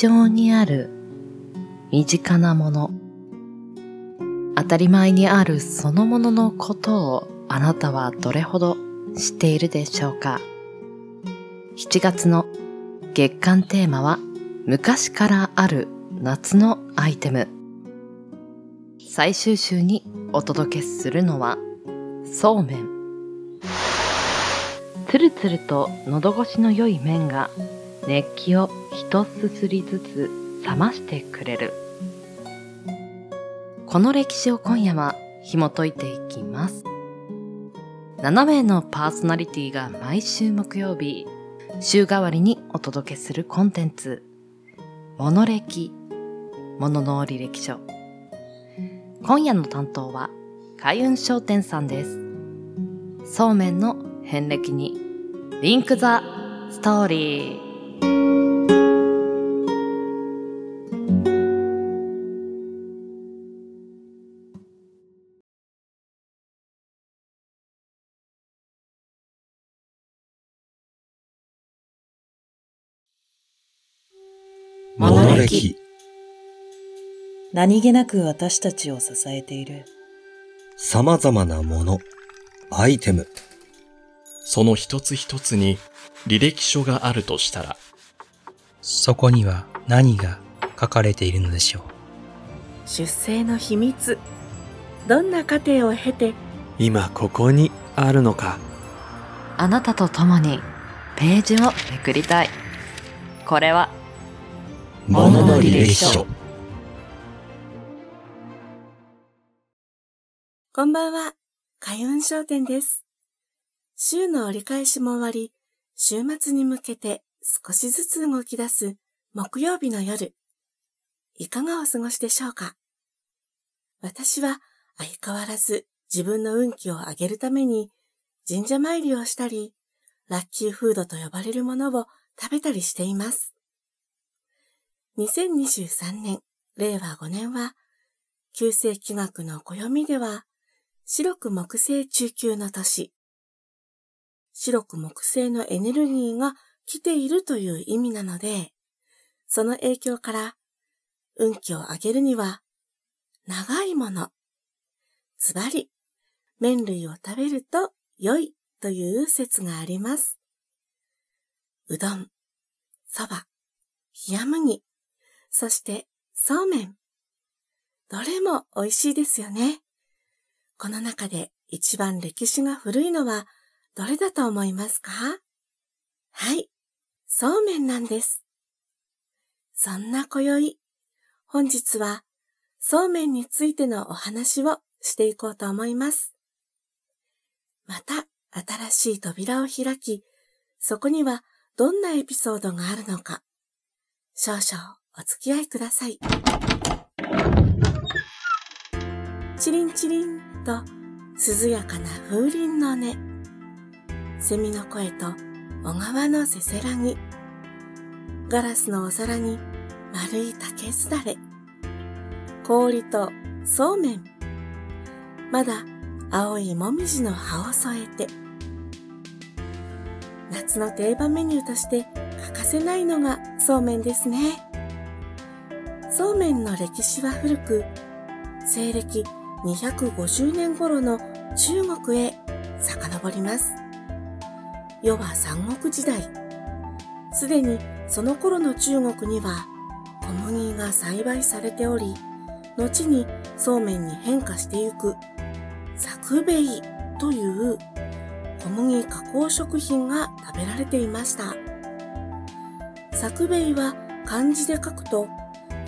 常にある身近なもの、当たり前にあるそのもののことをあなたはどれほど知っているでしょうか ?7 月の月間テーマは昔からある夏のアイテム。最終週にお届けするのはそうめん。つるつると喉越しの良い麺が熱気を一すすりずつ冷ましてくれる。この歴史を今夜は紐解いていきます。7名のパーソナリティが毎週木曜日、週替わりにお届けするコンテンツ、モノ歴、モノの履歴書。今夜の担当は、海運商店さんです。そうめんの遍歴に、リンクザストーリー。モノ歴何気なく私たちを支えている。様々なもの、アイテム、その一つ一つに履歴書があるとしたら、そこには何が書かれているのでしょう。出生の秘密。どんな過程を経て今ここにあるのか。あなたと共にページをめくりたい。これは、ものの履歴書。こんばんは開運商店です週の折り返しも終わり週末に向けて少しずつ動き出す木曜日の夜いかがお過ごしでしょうか？私は相変わらず自分の運気を上げるために神社参りをしたり、ラッキーフードと呼ばれるものを食べたりしています。2023年、令和5年は、旧世紀学の暦では、白く木星中級の年。白く木星のエネルギーが来ているという意味なので、その影響から、運気を上げるには、長いもの。ズバリ、麺類を食べると良いという説があります。うどん、そば、冷麦、そしてそうめん。どれも美味しいですよね。この中で一番歴史が古いのはどれだと思いますか？はい、そうめんなんです。そんな今宵、本日はそうめんについてのお話をしていこうと思います。また新しい扉を開き、そこにはどんなエピソードがあるのか、少々お付き合いください。チリンチリンと涼やかな風鈴の音、セミの声と小川のせせらぎ、ガラスのお皿に丸い竹すだれ、氷とそうめん、まだ青いもみじの葉を添えて、夏の定番メニューとして欠かせないのがそうめんですね。そうめんの歴史は古く、西暦250年頃の中国へ遡ります。世は三国時代。すでにその頃の中国には小麦が栽培されており、後にそうめんに変化してゆく作米という小麦加工食品が食べられていました。作米は漢字で書くと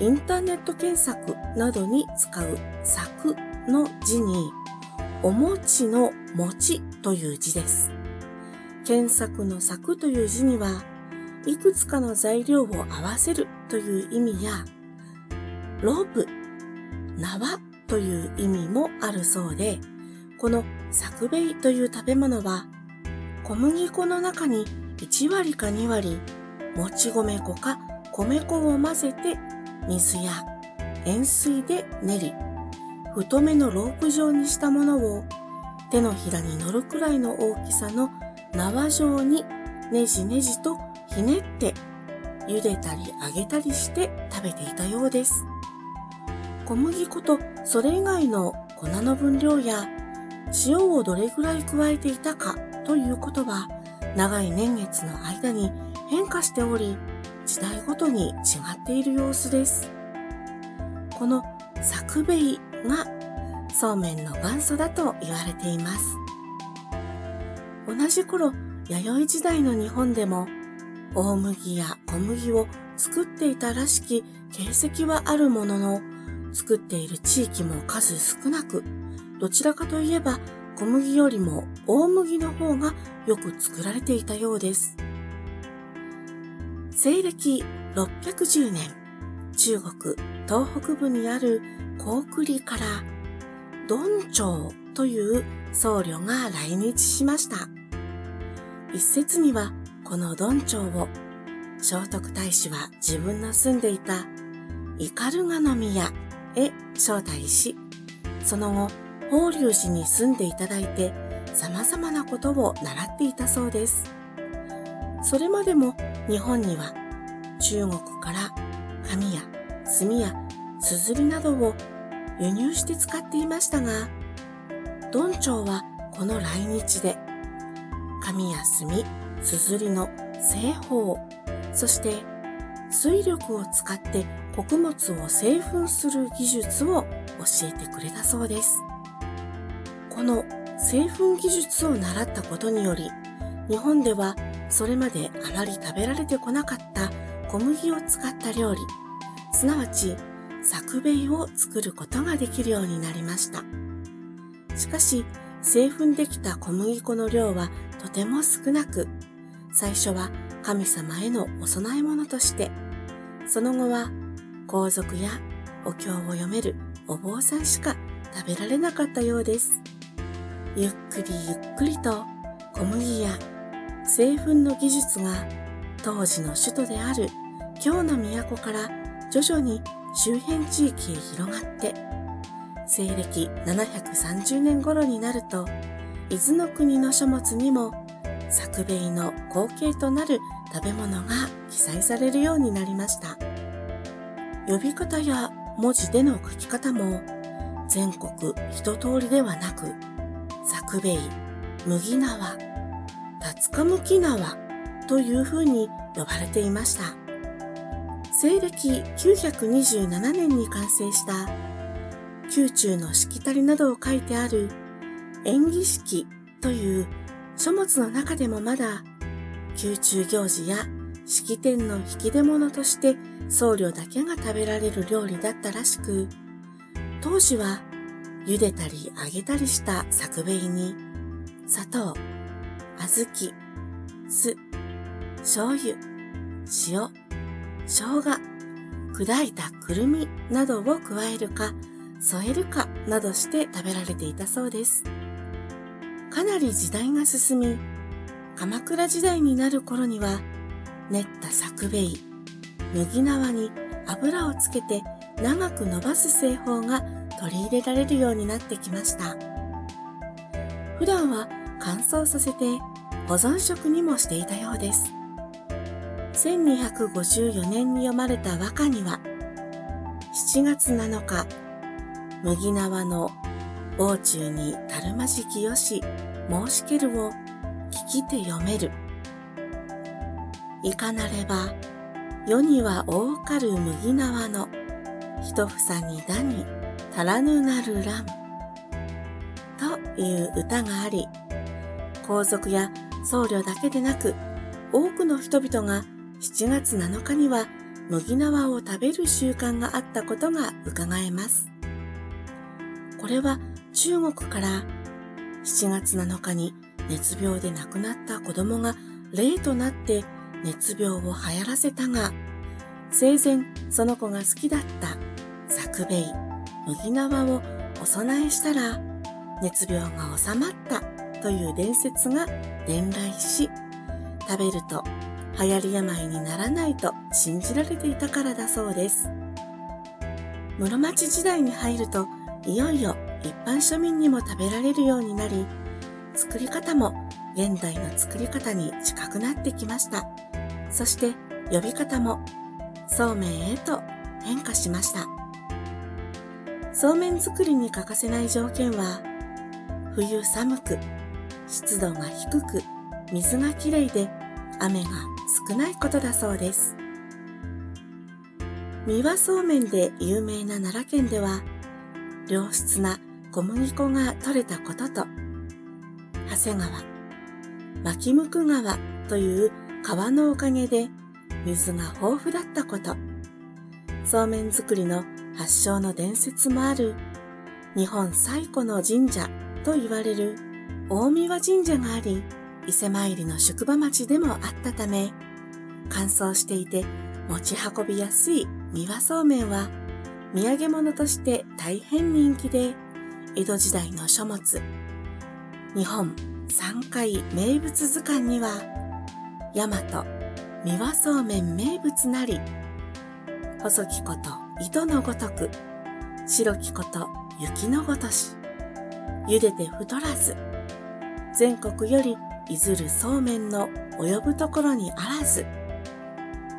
インターネット検索などに使う作の字にお餅の餅という字です。検索の作という字にはいくつかの材料を合わせるという意味やロープ、縄という意味もあるそうで、この作米という食べ物は小麦粉の中に1割か2割もち米粉か米粉を混ぜて水や塩水で練り太めのロープ状にしたものを手のひらに乗るくらいの大きさの縄状にねじねじとひねって茹でたり揚げたりして食べていたようです。小麦粉とそれ以外の粉の分量や塩をどれぐらい加えていたかということは長い年月の間に変化しており時代ごとに違っている様子です。この作兵衛がそうめんの元祖だと言われています。同じ頃、弥生時代の日本でも大麦や小麦を作っていたらしき形跡はあるものの、作っている地域も数少なく、どちらかといえば小麦よりも大麦の方がよく作られていたようです。西暦610年、中国東北部にある高句麗から、ドンチョウという僧侶が来日しました。一説には、このドンチョウを聖徳太子は自分の住んでいたイカルガの宮へ招待し、その後、法隆寺に住んでいただいて様々なことを習っていたそうです。それまでも日本には中国から紙や墨やすずりなどを輸入して使っていましたが、ドンチョウはこの来日で紙や墨、すずりの製法、そして水力を使って穀物を製粉する技術を教えてくれたそうです。この製粉技術を習ったことにより、日本ではそれまであまり食べられてこなかった小麦を使った料理、すなわち作兵衛を作ることができるようになりました。しかし、製粉できた小麦粉の量はとても少なく、最初は神様へのお供え物として、その後は皇族やお経を読めるお坊さんしか食べられなかったようです。ゆっくりゆっくりと小麦や製粉の技術が当時の首都である京の都から徐々に周辺地域へ広がって、西暦730年頃になると、伊豆の国の書物にも作兵衛の後継となる食べ物が記載されるようになりました。呼び方や文字での書き方も全国一通りではなく、作兵衛、麦縄、辰カムキ縄という風に呼ばれていました。西暦927年に完成した宮中のしきたりなどを書いてある演技式という書物の中でもまだ宮中行事や式典の引き出物として僧侶だけが食べられる料理だったらしく、当時は茹でたり揚げたりした作兵衛に砂糖、小豆、酢、醤油、塩、生姜、砕いたくるみなどを加えるか添えるかなどして食べられていたそうです。かなり時代が進み、鎌倉時代になる頃には、練った作兵衛、麦縄に油をつけて長く伸ばす製法が取り入れられるようになってきました。普段は乾燥させて保存食にもしていたようです。1254年に読まれた和歌には、7月7日、麦縄の傍中にたるまじきよし、申しけるを聞きて読める。いかなれば、世には多かる麦縄の、一房にだに足らぬなるらん。という歌があり、皇族や僧侶だけでなく、多くの人々が7月7日には麦縄を食べる習慣があったことが伺えます。これは中国から7月7日に熱病で亡くなった子供が霊となって熱病を流行らせたが、生前その子が好きだった作兵衛、麦縄をお供えしたら熱病が治まったという伝説が伝来し、食べると流行り病にならないと信じられていたからだそうです。室町時代に入ると、いよいよ一般庶民にも食べられるようになり、作り方も現代の作り方に近くなってきました。そして呼び方もそうめんへと変化しました。そうめん作りに欠かせない条件は、冬寒く、湿度が低く、水がきれいで、雨が少ないことだそうです。三輪そうめんで有名な奈良県では、良質な小麦粉が取れたことと、長谷川、牧向川という川のおかげで水が豊富だったこと、そうめん作りの発祥の伝説もある日本最古の神社と言われる大三輪神社があり、伊勢参りの宿場町でもあったため、乾燥していて持ち運びやすい三輪そうめんは土産物として大変人気で、江戸時代の書物、日本三回名物図鑑には、大和三輪そうめん名物なり、細きこと糸のごとく、白きこと雪のごとし、茹でて太らず、全国よりいずるそうめんの及ぶところにあらず、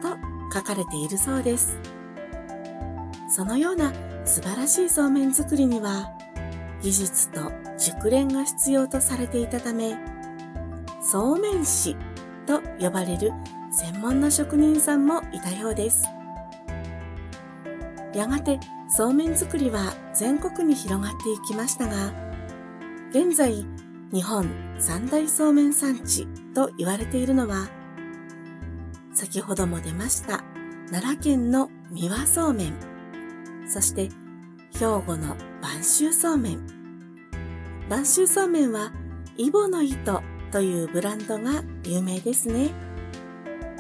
と書かれているそうです。そのような素晴らしいそうめん作りには、技術と熟練が必要とされていたため、そうめん師と呼ばれる専門の職人さんもいたようです。やがてそうめん作りは全国に広がっていきましたが、現在日本三大そうめん産地と言われているのは、先ほども出ました奈良県の三輪そうめん、そして兵庫の播州そうめん。播州そうめんはイボの糸というブランドが有名ですね。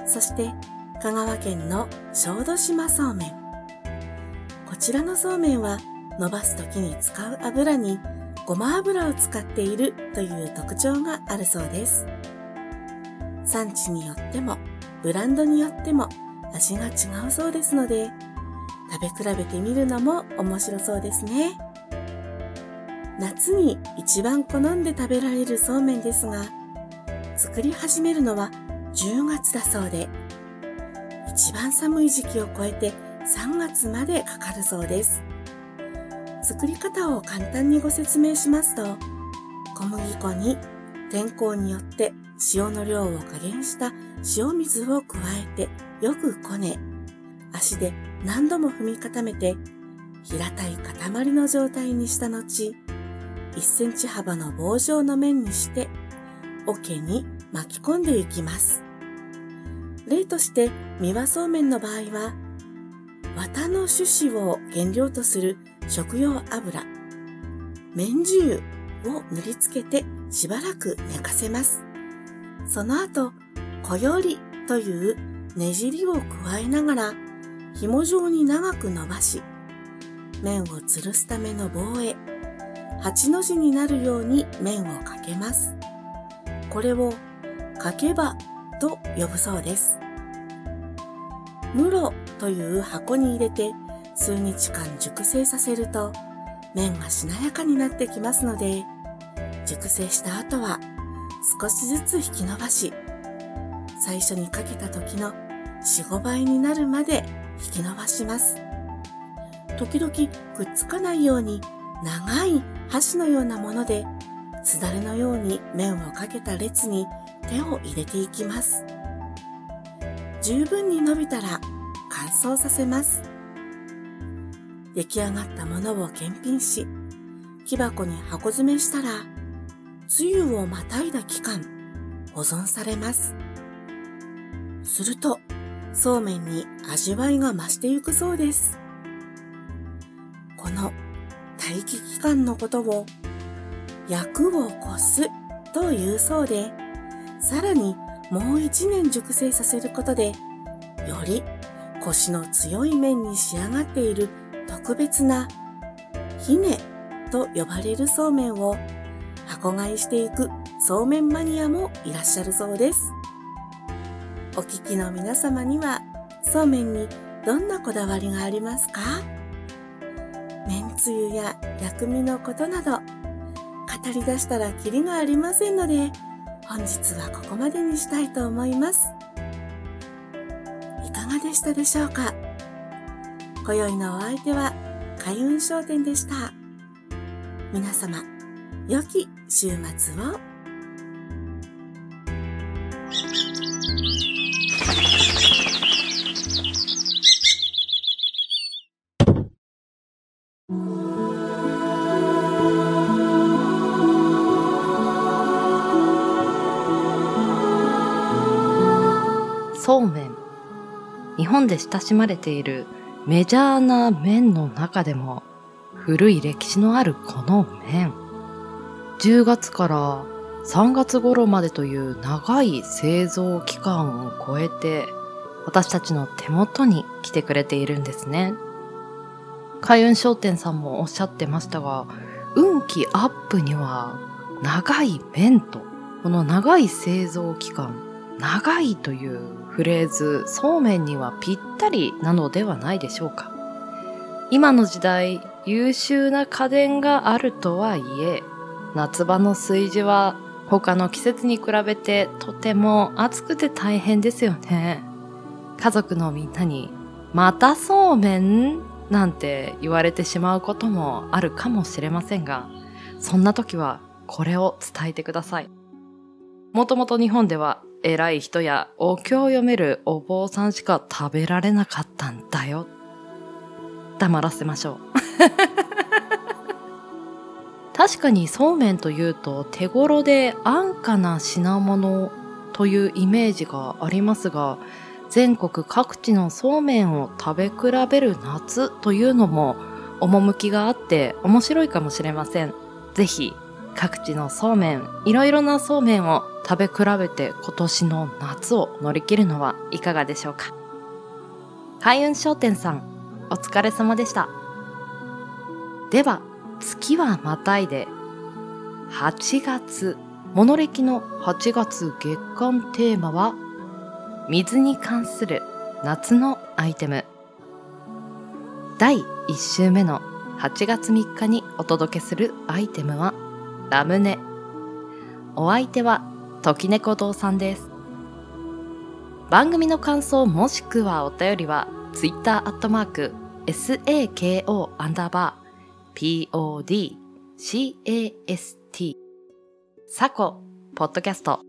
そして香川県の小豆島そうめん。こちらのそうめんは伸ばす時に使う油にごま油を使っているという特徴があるそうです。産地によってもブランドによっても味が違うそうですので食べ比べてみるのも面白そうですね。夏に一番好んで食べられるそうめんですが作り始めるのは10月だそうで一番寒い時期を超えて3月までかかるそうです。作り方を簡単にご説明しますと、小麦粉に天候によって塩の量を加減した塩水を加えてよくこね、足で何度も踏み固めて平たい塊の状態にした後、1センチ幅の棒状の面にして、桶に巻き込んでいきます。例として、三輪そうめんの場合は、綿の種子を原料とする食用油、麺汁を塗りつけてしばらく寝かせます。その後、小よりというねじりを加えながら紐状に長く伸ばし、麺を吊るすための棒へ8の字になるように麺をかけます。これをかけばと呼ぶそうです。室という箱に入れて数日間熟成させると麺がしなやかになってきますので熟成した後は少しずつ引き伸ばし最初にかけた時の4、5倍になるまで引き伸ばします。時々くっつかないように長い箸のようなものですだれのように麺をかけた列に手を入れていきます。十分に伸びたら乾燥させます。出来上がったものを検品し、木箱に箱詰めしたら、つゆをまたいだ期間、保存されます。すると、そうめんに味わいが増してゆくそうです。この待機期間のことを、役を越すというそうで、さらにもう一年熟成させることで、よりコシの強い麺に仕上がっている特別なひねと呼ばれるそうめんを箱買いしていくそうめんマニアもいらっしゃるそうです。お聞きの皆様にはそうめんにどんなこだわりがありますか？めんつゆや薬味のことなど語り出したらキリがありませんので本日はここまでにしたいと思います。いかがでしたでしょうか？今宵のお相手は開運商店でした。皆様、良き週末を。そうめん。日本で親しまれているメジャーな麺の中でも古い歴史のあるこの麺。10月から3月頃までという長い製造期間を超えて私たちの手元に来てくれているんですね。海運商店さんもおっしゃってましたが、運気アップには長い麺と、この長い製造期間、長いというフレーズ、そうめんにはぴったりなのではないでしょうか。今の時代、優秀な家電があるとはいえ、夏場の炊事は他の季節に比べてとても暑くて大変ですよね。家族のみんなに、またそうめん？なんて言われてしまうこともあるかもしれませんが、そんな時はこれを伝えてください。もともと日本では偉い人やお経を読めるお坊さんしか食べられなかったんだよ黙らせましょう。確かにそうめんというと手頃で安価な品物というイメージがありますが、全国各地のそうめんを食べ比べる夏というのも趣があって面白いかもしれません。ぜひ各地のそうめん、いろいろなそうめんを食べ比べて今年の夏を乗り切るのはいかがでしょうか？開運商店さん、お疲れ様でした。では、月はまたいで、8月、モノ歴の8月月間テーマは、水に関する夏のアイテム。第1週目の8月3日にお届けするアイテムは、ラムネ。お相手は、時猫堂さんです。番組の感想もしくはお便りは、ツイッターアットマーク SAKO アンダーバー PODCAST サコポッドキャスト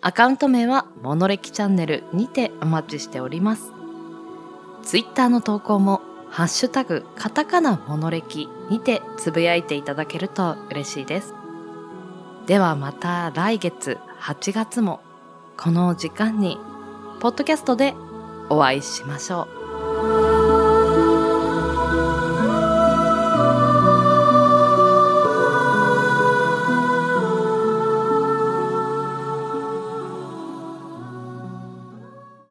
アカウント名はモノレキチャンネルにてお待ちしております。ツイッターの投稿もハッシュタグカタカナモノレキにてつぶやいていただけると嬉しいです。ではまた来月8月もこの時間にポッドキャストでお会いしましょう。